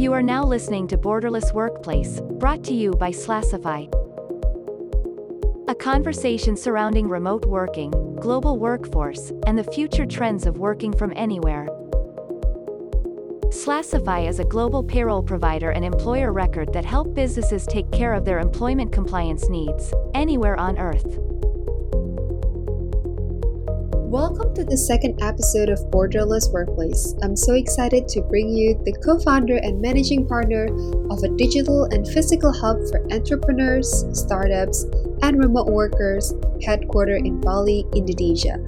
You are now listening to Borderless Workplace, brought to you by Slasify. A conversation surrounding remote working, global workforce, and the future trends of working from anywhere. Slasify is a global payroll provider and employer record that help businesses take care of their employment compliance needs, anywhere on Earth. Welcome to the second episode of Borderless Workplace. I'm so excited to bring you the co founder and managing partner of a digital and physical hub for entrepreneurs, startups, and remote workers headquartered in Bali, Indonesia.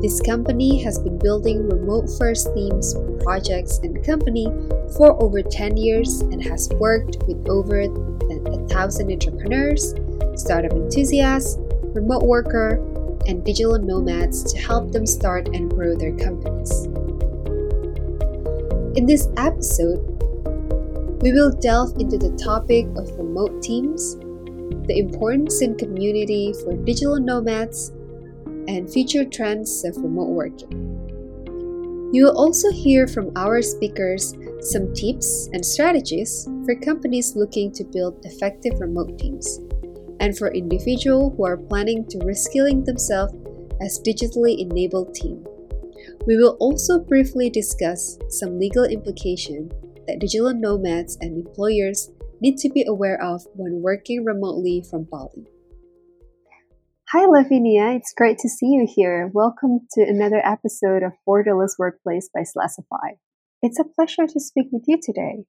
This company has been building remote first teams, projects, and company for over 10 years and has worked with over a thousand entrepreneurs, startup enthusiasts, remote worker, and digital nomads to help them start and grow their companies. In this episode, we will delve into the topic of remote teams, the importance in community for digital nomads, and future trends of remote working. You will also hear from our speakers some tips and strategies for companies looking to build effective remote teams and for individuals who are planning to reskilling themselves as digitally enabled team. We will also briefly discuss some legal implications that digital nomads and employers need to be aware of when working remotely from Bali. Hi, Lavinia. It's great to see you here. Welcome to another episode of Borderless Workplace by Slasify. It's a pleasure to speak with you today.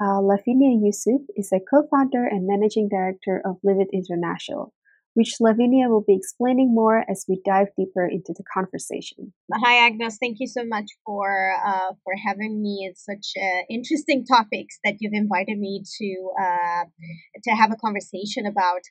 Uh, Lavinia Iosub is a co-founder and managing director of Livit International, which Lavinia will be explaining more as we dive deeper into the conversation. Hi, Agnes. Thank you so much for uh, for having me. It's such uh, interesting topics that you've invited me to uh, to have a conversation about.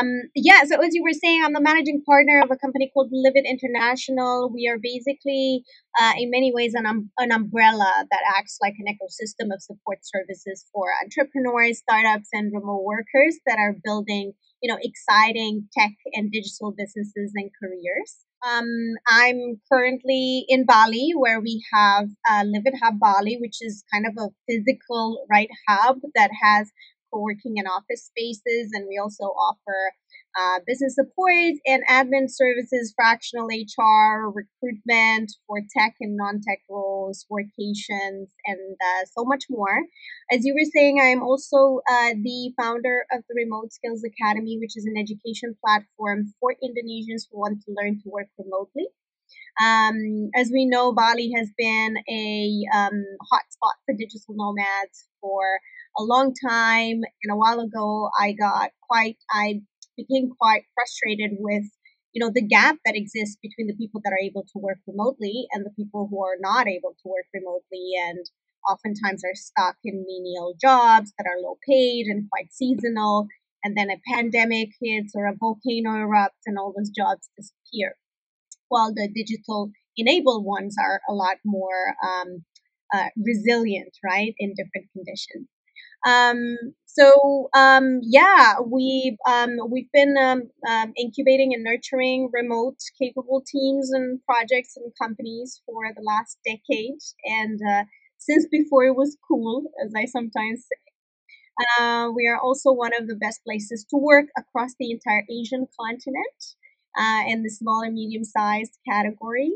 Um, yeah, so as you were saying, I'm the managing partner of a company called Livit International. We are basically, uh, in many ways, an, um, an umbrella that acts like an ecosystem of support services for entrepreneurs, startups, and remote workers that are building, you know, exciting tech and digital businesses and careers. Um, I'm currently in Bali, where we have uh, Livit Hub Bali, which is kind of a physical right hub that has co-working and office spaces, and we also offer uh, business support and admin services, fractional HR, recruitment for tech and non-tech roles, workations, and uh, so much more. As you were saying, I'm also uh, the founder of the Remote Skills Academy, which is an education platform for Indonesians who want to learn to work remotely. Um, as we know, Bali has been a um, hotspot for digital nomads for a long time. And a while ago, I got quite, I became quite frustrated with, you know, the gap that exists between the people that are able to work remotely and the people who are not able to work remotely and oftentimes are stuck in menial jobs that are low paid and quite seasonal. And then a pandemic hits or a volcano erupts and all those jobs disappear. While the digital enabled ones are a lot more um, uh, resilient, right, in different conditions. Um, so um, yeah, we um, we've been um, um, incubating and nurturing remote capable teams and projects and companies for the last decade, and uh, since before it was cool, as I sometimes say. Uh, we are also one of the best places to work across the entire Asian continent uh, in the small and medium sized category.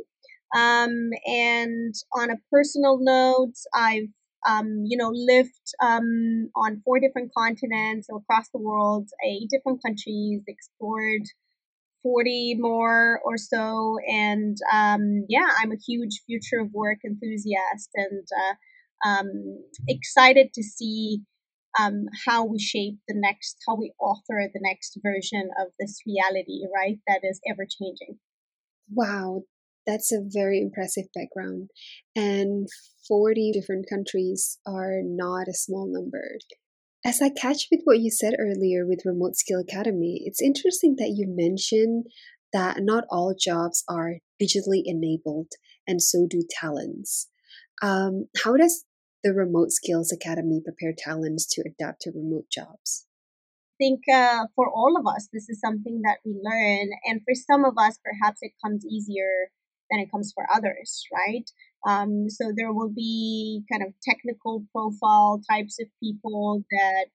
Um, and on a personal note, I've um, you know, lived um, on four different continents across the world, eight different countries, explored 40 more or so. And um, yeah, I'm a huge future of work enthusiast and uh, um, excited to see um, how we shape the next, how we author the next version of this reality, right? That is ever changing. Wow, that's a very impressive background. And 40 different countries are not a small number. As I catch with what you said earlier with Remote Skill Academy, it's interesting that you mentioned that not all jobs are digitally enabled, and so do talents. Um, how does the Remote Skills Academy prepare talents to adapt to remote jobs? I think uh, for all of us, this is something that we learn. And for some of us, perhaps it comes easier than it comes for others, right? Um, so there will be kind of technical profile types of people that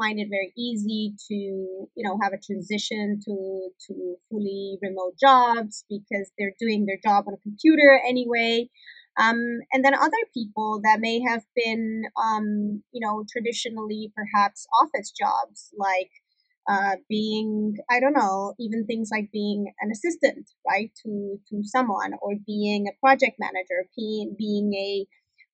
find it very easy to you know have a transition to to fully remote jobs because they're doing their job on a computer anyway um, and then other people that may have been um, you know traditionally perhaps office jobs like uh, being i don't know even things like being an assistant right to to someone or being a project manager being being a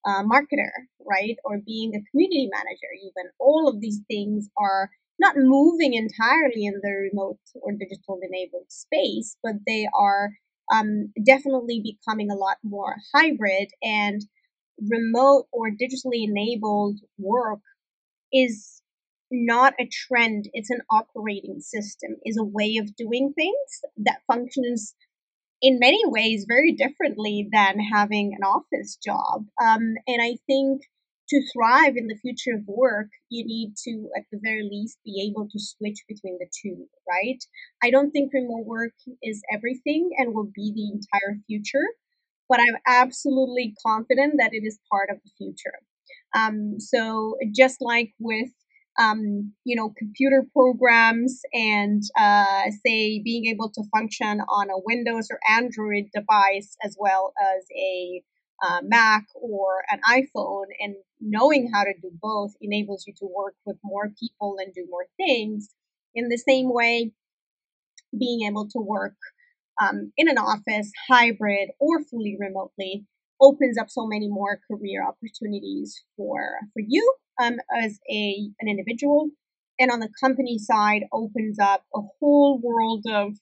uh, marketer, right? Or being a community manager, even. All of these things are not moving entirely in the remote or digital enabled space, but they are um, definitely becoming a lot more hybrid and remote or digitally enabled work is not a trend it's an operating system is a way of doing things that functions in many ways very differently than having an office job. Um, and I think to thrive in the future of work, you need to, at the very least, be able to switch between the two, right? I don't think remote work is everything and will be the entire future, but I'm absolutely confident that it is part of the future. Um, so, just like with um, you know, computer programs and uh, say being able to function on a Windows or Android device as well as a uh, Mac or an iPhone, and knowing how to do both enables you to work with more people and do more things. In the same way, being able to work um, in an office, hybrid or fully remotely, opens up so many more career opportunities for for you um, as a an individual, and on the company side opens up a whole world of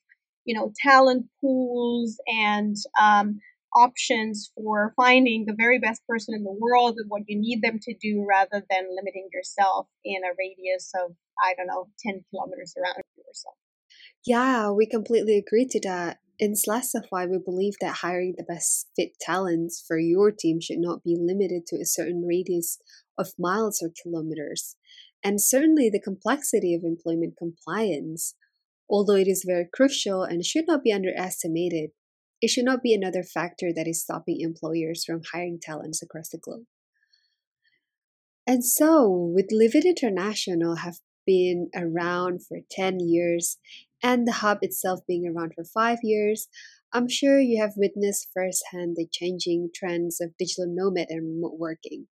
you know talent pools and um, options for finding the very best person in the world and what you need them to do rather than limiting yourself in a radius of i don't know 10 kilometers around yourself. Yeah we completely agree to that. In Slasify, we believe that hiring the best fit talents for your team should not be limited to a certain radius of miles or kilometers. And certainly the complexity of employment compliance, although it is very crucial and should not be underestimated, it should not be another factor that is stopping employers from hiring talents across the globe. And so, with Livit International have been around for 10 years and the hub itself being around for 5 years, I'm sure you have witnessed firsthand the changing trends of digital nomad and remote working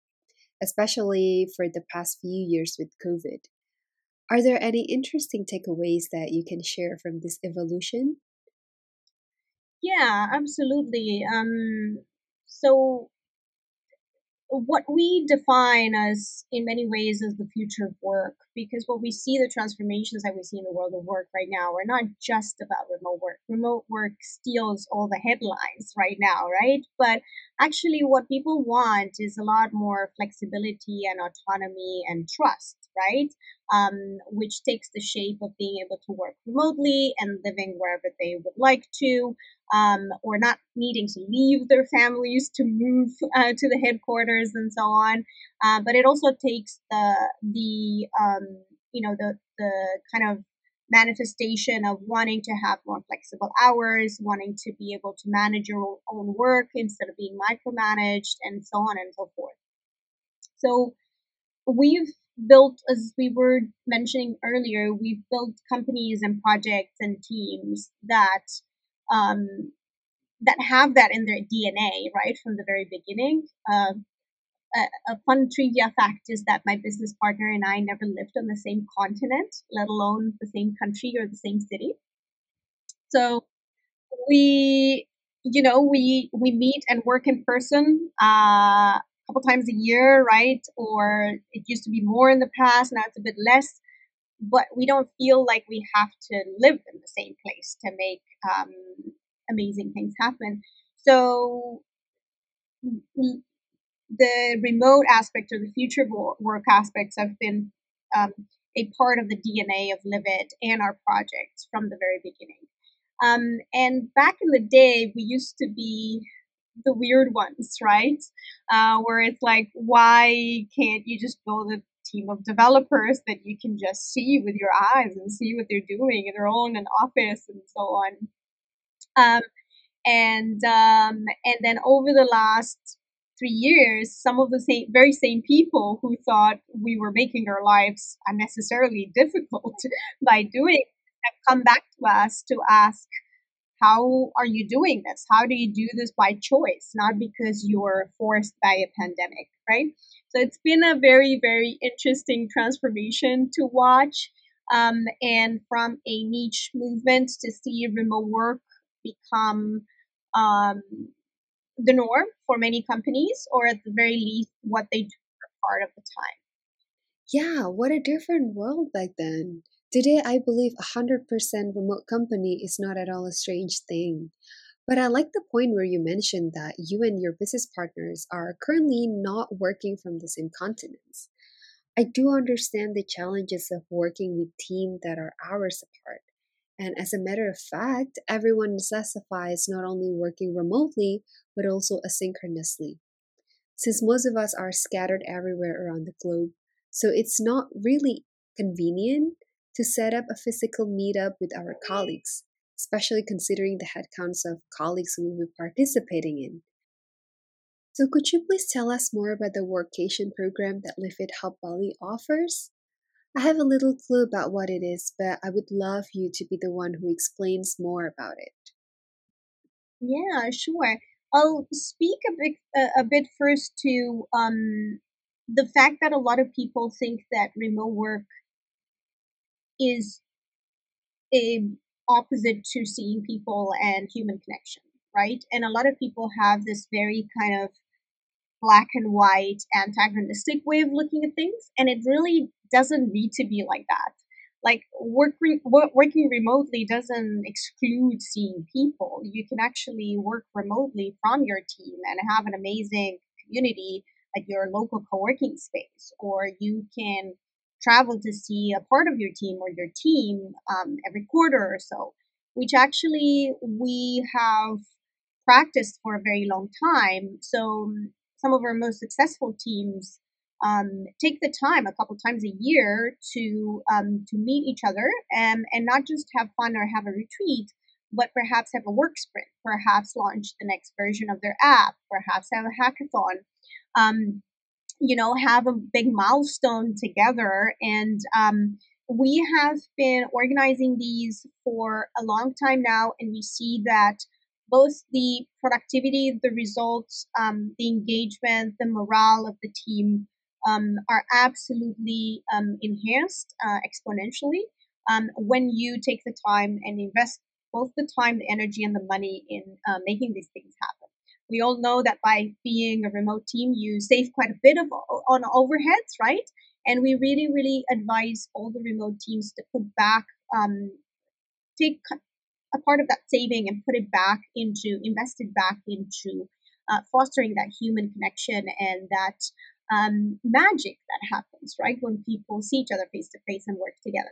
especially for the past few years with COVID. Are there any interesting takeaways that you can share from this evolution? Yeah, absolutely. Um, so what we define as in many ways as the future of work because what we see the transformations that we see in the world of work right now are not just about remote work. Remote work steals all the headlines right now right? But actually what people want is a lot more flexibility and autonomy and trust right? Um, which takes the shape of being able to work remotely and living wherever they would like to um, or not needing to leave their families to move uh, to the headquarters and so on. Uh, but it also takes the the um, you know the the kind of manifestation of wanting to have more flexible hours, wanting to be able to manage your own work instead of being micromanaged, and so on and so forth. So we've built, as we were mentioning earlier, we've built companies and projects and teams that um, that have that in their DNA, right, from the very beginning. Uh, a, a, fun trivia fact is that my business partner and I never lived on the same continent, let alone the same country or the same city. So we, you know, we we meet and work in person uh, a couple times a year, right? Or it used to be more in the past. Now it's a bit less but we don't feel like we have to live in the same place to make um, amazing things happen. So the remote aspect or the future work aspects have been um, a part of the DNA of Livit and our projects from the very beginning. Um, and back in the day, we used to be the weird ones, right? Uh, where it's like, why can't you just build a team of developers that you can just see with your eyes and see what they're doing and they're all in an office and so on? Um, and um, and then over the last three years, some of the same, very same people who thought we were making our lives unnecessarily difficult by doing have come back to us to ask, how are you doing this? How do you do this by choice, not because you're forced by a pandemic, right? So it's been a very, very interesting transformation to watch. Um, and from a niche movement to see remote work become um, the norm for many companies, or at the very least, what they do for part of the time. Yeah, what a different world back then. Today, I believe a 100% remote company is not at all a strange thing. But I like the point where you mentioned that you and your business partners are currently not working from the same continents. I do understand the challenges of working with teams that are hours apart. And as a matter of fact, everyone necessities not only working remotely, but also asynchronously. Since most of us are scattered everywhere around the globe, so it's not really convenient to set up a physical meetup with our colleagues especially considering the headcounts of colleagues we will be participating in. So, could you please tell us more about the workation program that Live Hub Bali offers? I have a little clue about what it is, but I would love you to be the one who explains more about it. Yeah, sure. I'll speak a bit a bit first to um, the fact that a lot of people think that remote work is a opposite to seeing people and human connection, right? And a lot of people have this very kind of black and white antagonistic way of looking at things, and it really doesn't need to be like that. Like working working remotely doesn't exclude seeing people. You can actually work remotely from your team and have an amazing community at your local co-working space, or you can travel to see a part of your team or your team um, every quarter or so, which actually we have practiced for a very long time. So um, some of our most successful teams um, take the time a couple times a year to um, to meet each other and and not just have fun or have a retreat, but perhaps have a work sprint, perhaps launch the next version of their app, perhaps have a hackathon. Um, you know, have a big milestone together. And um, we have been organizing these for a long time now, and we see that both the productivity, the results, um, the engagement, the morale of the team um, are absolutely um, enhanced uh, exponentially um, when you take the time and invest both the time, the energy, and the money in uh, making these things happen we all know that by being a remote team, you save quite a bit of on overheads, right? And we really, really advise all the remote teams to put back, um, take a part of that saving and put it back into, invested back into uh, fostering that human connection and that um, magic that happens, right? When people see each other face to face and work together.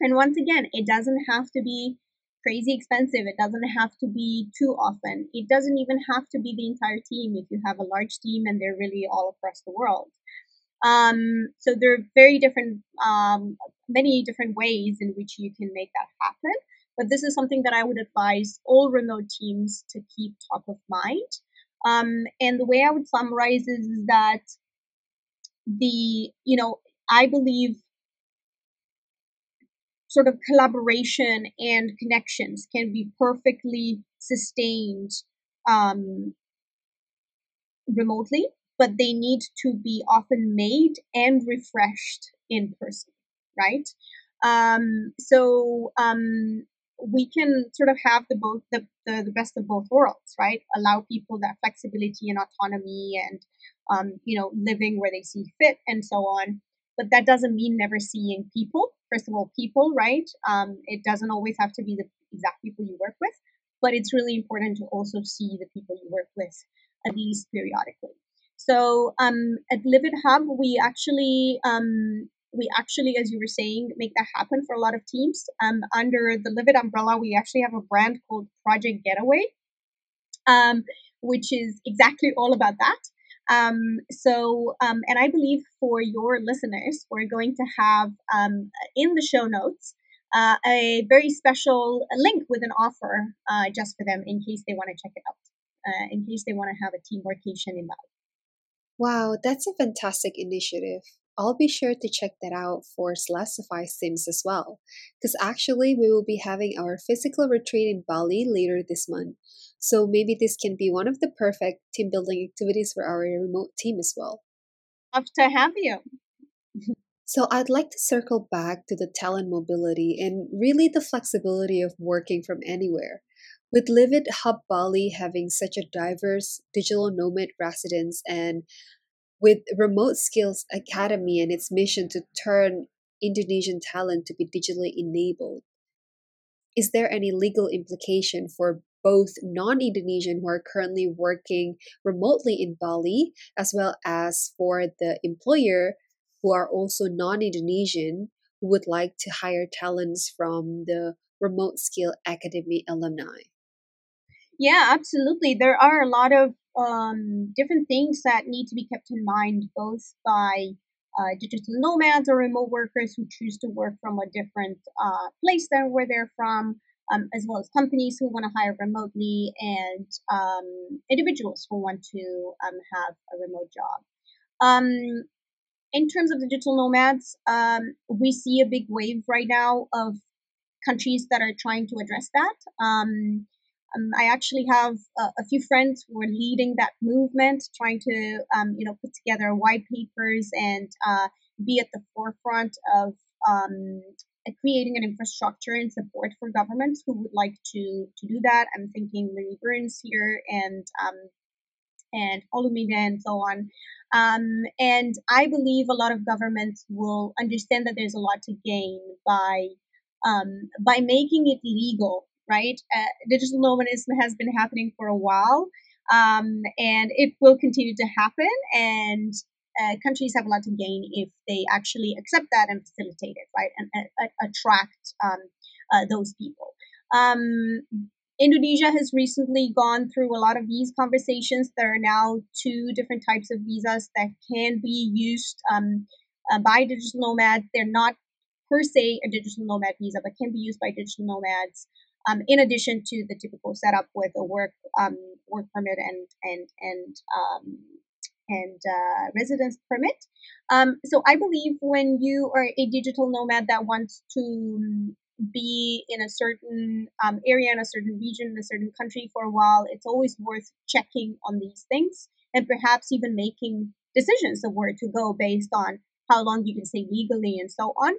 And once again, it doesn't have to be crazy expensive. It doesn't have to be too often. It doesn't even have to be the entire team if you have a large team and they're really all across the world. Um, so there are very different, um, many different ways in which you can make that happen. But this is something that I would advise all remote teams to keep top of mind. Um, and the way I would summarize is, is that the, you know, I believe sort of collaboration and connections can be perfectly sustained um, remotely, but they need to be often made and refreshed in person, right? Um, so um, we can sort of have the both the, the, the, best of both worlds, right? Allow people that flexibility and autonomy and um, you know living where they see fit and so on. But that doesn't mean never seeing people first of all, people, right? Um, it doesn't always have to be the exact people you work with, but it's really important to also see the people you work with at least periodically. So um, at Livit Hub, we actually um, we actually, as you were saying, make that happen for a lot of teams. Um, under the Livit umbrella, we actually have a brand called Project Getaway, um, which is exactly all about that. Um, so, um, and I believe for your listeners, we're going to have um, in the show notes uh, a very special link with an offer uh, just for them in case they want to check it out, uh, in case they want to have a team workation in Bali. Wow, that's a fantastic initiative. I'll be sure to check that out for Slasify Sims as well, because actually we will be having our physical retreat in Bali later this month. So maybe this can be one of the perfect team building activities for our remote team as well. Love to have you. So I'd like to circle back to the talent mobility and really the flexibility of working from anywhere. With Livit Hub Bali having such a diverse digital nomad residents and with Remote Skills Academy and its mission to turn Indonesian talent to be digitally enabled, is there any legal implication for both non Indonesian who are currently working remotely in Bali, as well as for the employer who are also non Indonesian who would like to hire talents from the Remote Skill Academy alumni? Yeah, absolutely. There are a lot of um, different things that need to be kept in mind, both by uh, digital nomads or remote workers who choose to work from a different uh, place than where they're from, um, as well as companies who want to hire remotely and um, individuals who want to um, have a remote job. Um, in terms of digital nomads, um, we see a big wave right now of countries that are trying to address that. Um, I actually have a, a, few friends who are leading that movement, trying to you know put together white papers and uh, be at the forefront of um, creating an infrastructure and support for governments who would like to to do that. I'm thinking Lily Burns here and um, and Olumide and so on. Um, and I believe a lot of governments will understand that there's a lot to gain by um, by making it legal, right? Uh, digital nomadism has been happening for a while, um, and it will continue to happen. And uh, countries have a lot to gain if they actually accept that and facilitate it, right? And uh, attract um, uh, those people. Um, Indonesia has recently gone through a lot of these conversations. There are now two different types of visas that can be used um, uh, by digital nomads. They're not per se a digital nomad visa, but can be used by digital nomads. Um, in addition to the typical setup with a work um, work permit and and and um, and uh, residence permit. Um, so I believe when you are a digital nomad that wants to be in a certain um, area in a certain region in a certain country for a while it's always worth checking on these things and perhaps even making decisions of where to go based on how long you can stay legally and so on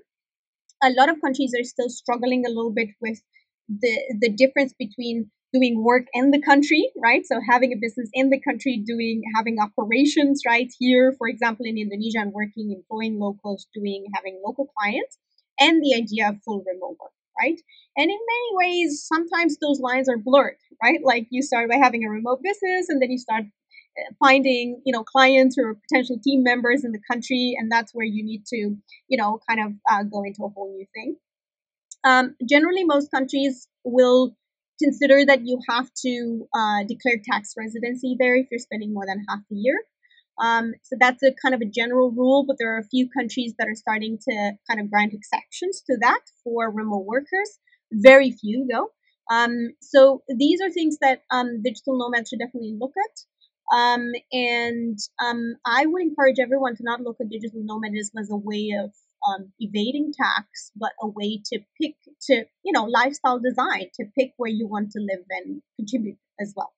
a lot of countries are still struggling a little bit with the the difference between doing work in the country right so having a business in the country doing having operations right here for example in indonesia and working employing locals doing having local clients and the idea of full remote work, right? And in many ways, sometimes those lines are blurred, right? Like you start by having a remote business and then you start uh, finding, you know, clients or potential team members in the country. And that's where you need to, you know, kind of uh, go into a whole new thing. Um, generally, most countries will consider that you have to uh, declare tax residency there if you're spending more than half a year. Um, so that's a kind of a general rule, but there are a few countries that are starting to kind of grant exceptions to that for remote workers. Very few, though. Um, so these are things that um, digital nomads should definitely look at. Um, and um, I would encourage everyone to not look at digital nomadism as a way of um, evading tax, but a way to pick to you know lifestyle design to pick where you want to live and contribute as well.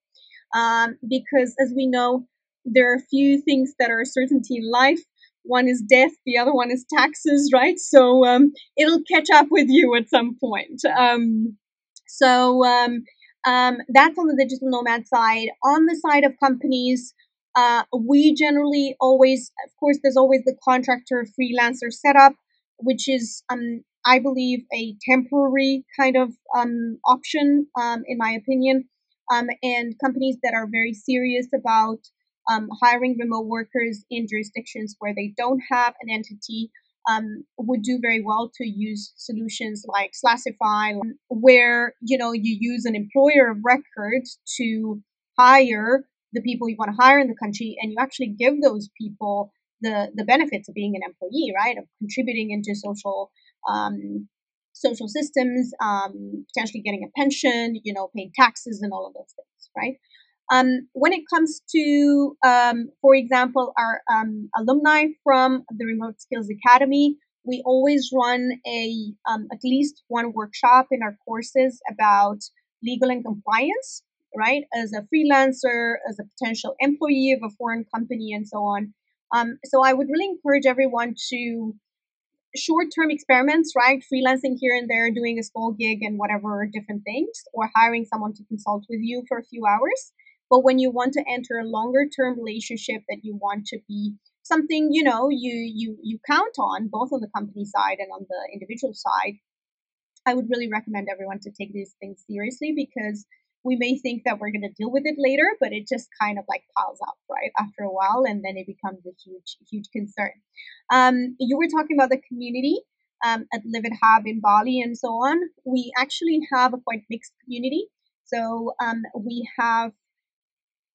because as we know, there are a few things that are a certainty in life. One is death, the other one is taxes, right? So um, it'll catch up with you at some point. Um, so um, um that's on the digital nomad side. On the side of companies, uh, we generally always, of course, there's always the contractor freelancer setup, which is, um, I believe, a temporary kind of um, option, in my opinion. and companies that are very serious about um, hiring remote workers in jurisdictions where they don't have an entity um, would do very well to use solutions like Slasify, where you know you use an employer of record to hire the people you want to hire in the country, and you actually give those people the the benefits of being an employee, right? Of contributing into social um, social systems, um, potentially getting a pension, you know, paying taxes and all of those things, right? Um, when it comes to, um, for example, our um, alumni from the Remote Skills Academy, we always run a um, at least one workshop in our courses about legal and compliance, right? As a freelancer, as a potential employee of a foreign company, and so on. Um, so I would really encourage everyone to short-term experiments, right? Freelancing here and there, doing a small gig and whatever different things, or hiring someone to consult with you for a few hours. But when you want to enter a longer-term relationship that you want to be something, you know, you you you count on both on the company side and on the individual side, I would really recommend everyone to take these things seriously because we may think that we're going to deal with it later, but it just kind of like piles up, right, after a while, and then it becomes a huge, huge concern. Um, you were talking about the community um, at Livit Hub in Bali and so on. We actually have a quite mixed community. So um, we have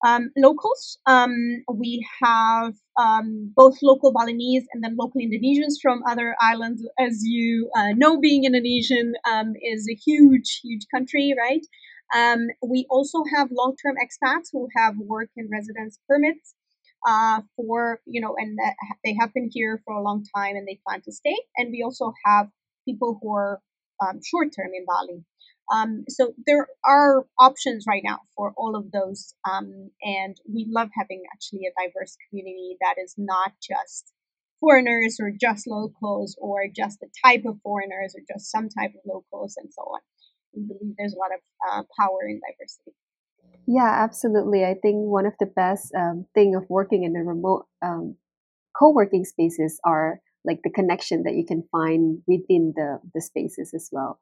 um, locals. Um, we have um, both local Balinese and then local Indonesians from other islands. As you uh, know, being Indonesian is a huge, huge country, right? Um, we also have long-term expats who have work and residence permits uh, for, you know, and they have been here for a long time and they plan to stay. And we also have people who are um, short-term in Bali. Um, so there are options right now for all of those. Um, and we love having actually a diverse community that is not just foreigners or just locals or just the type of foreigners or just some type of locals and so on we believe there's a lot of uh, power in diversity. Yeah, absolutely. I think one of the best um, thing of working in a remote um, co-working spaces are like the connection that you can find within the the spaces as well.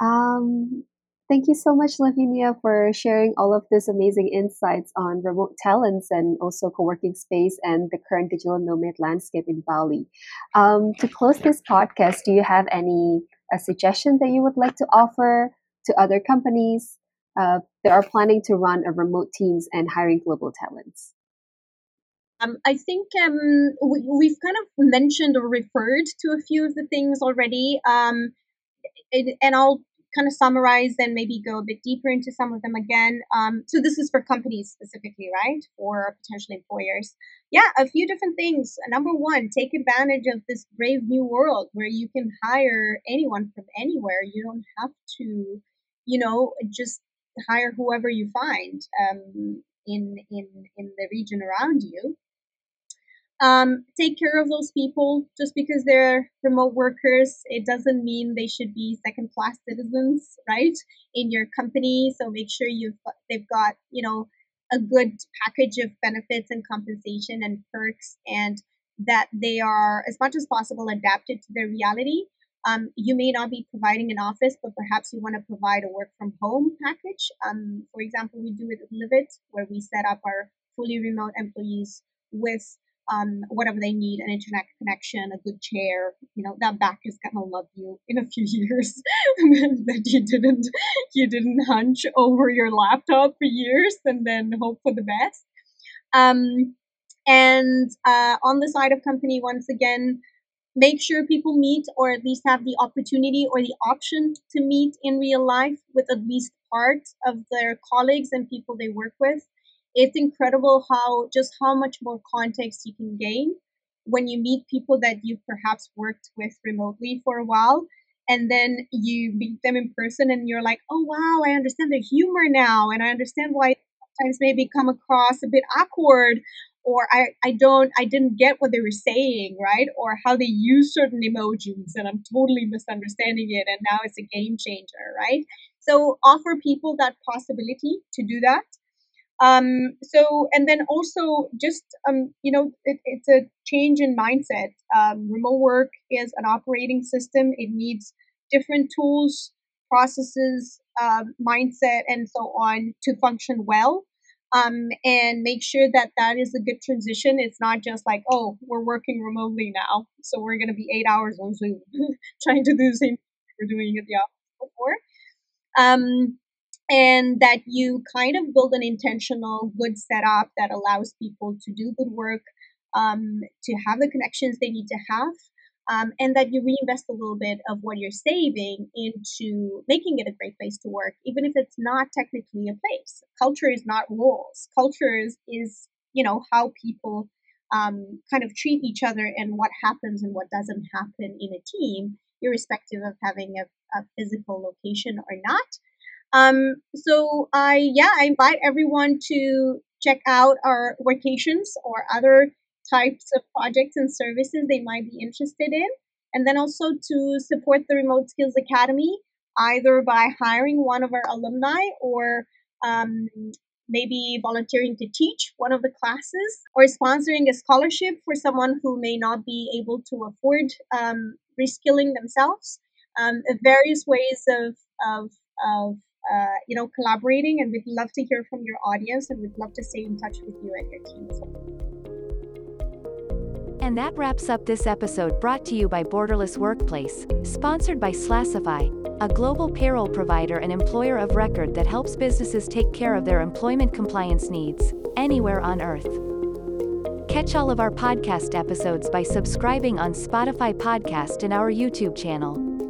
Um, thank you so much, Lavinia, for sharing all of these amazing insights on remote talents and also co-working space and the current digital nomad landscape in Bali. Um, to close this podcast, do you have any a suggestion that you would like to offer to other companies uh, that are planning to run a remote teams and hiring global talents? Um, I think um, we, have kind of mentioned or referred to a few of the things already, um, it, and I'll kind of summarize and maybe go a bit deeper into some of them again. Um, so this is for companies specifically, right? Or potential employers. Yeah, a few different things. Number one, take advantage of this brave new world where you can hire anyone from anywhere. You don't have to, you know, just hire whoever you find um, in in in the region around you um, take care of those people. Just because they're remote workers it doesn't mean they should be second class citizens right in your company. So make sure you've they've got you know a good package of benefits and compensation and perks and that they are as much as possible adapted to their reality. Um, you may not be providing an office, but perhaps you want to provide a work from home package. Um, for example, we do it at Livit, where we set up our fully remote employees with um, whatever they need, an internet connection, a good chair, you know, that back is gonna love you in a few years that you didn't you didn't hunch over your laptop for years and then hope for the best. Um, and uh, on the side of company, once again, make sure people meet or at least have the opportunity or the option to meet in real life with at least part of their colleagues and people they work with it's incredible how just how much more context you can gain when you meet people that you've perhaps worked with remotely for a while and then you meet them in person and you're like oh wow i understand the humor now and i understand why sometimes maybe come across a bit awkward or I, I don't i didn't get what they were saying right? Or how they use certain emojis and i'm totally misunderstanding it and now it's a game changer right? So offer people that possibility to do that um, so, and then also just, um, you know, it, it's a change in mindset. Um, remote work is an operating system. It needs different tools, processes, um, mindset, and so on to function well. Um, and make sure that that is a good transition. It's not just like, oh, we're working remotely now, so we're going to be eight hours on Zoom trying to do the same we're doing at the office before. Um, and that you kind of build an intentional good setup that allows people to do good work um, to have the connections they need to have um, and that you reinvest a little bit of what you're saving into making it a great place to work, even if it's not technically a place. Culture is not rules. Culture is, is you know, how people um, kind of treat each other and what happens and what doesn't happen in a team, irrespective of having a, a physical location or not. Um, so I, yeah, I invite everyone to check out our workations or other types of projects and services they might be interested in. And then also to support the Remote Skills Academy, either by hiring one of our alumni or um, maybe volunteering to teach one of the classes or sponsoring a scholarship for someone who may not be able to afford um, reskilling themselves. Um, various ways of, of, of uh, you know, collaborating, and we'd love to hear from your audience, and we'd love to stay in touch with you and your team. And that wraps up this episode brought to you by Borderless Workplace, sponsored by Slasify, a global payroll provider and employer of record that helps businesses take care of their employment compliance needs, anywhere on earth. Catch all of our podcast episodes by subscribing on Spotify Podcast and our YouTube channel.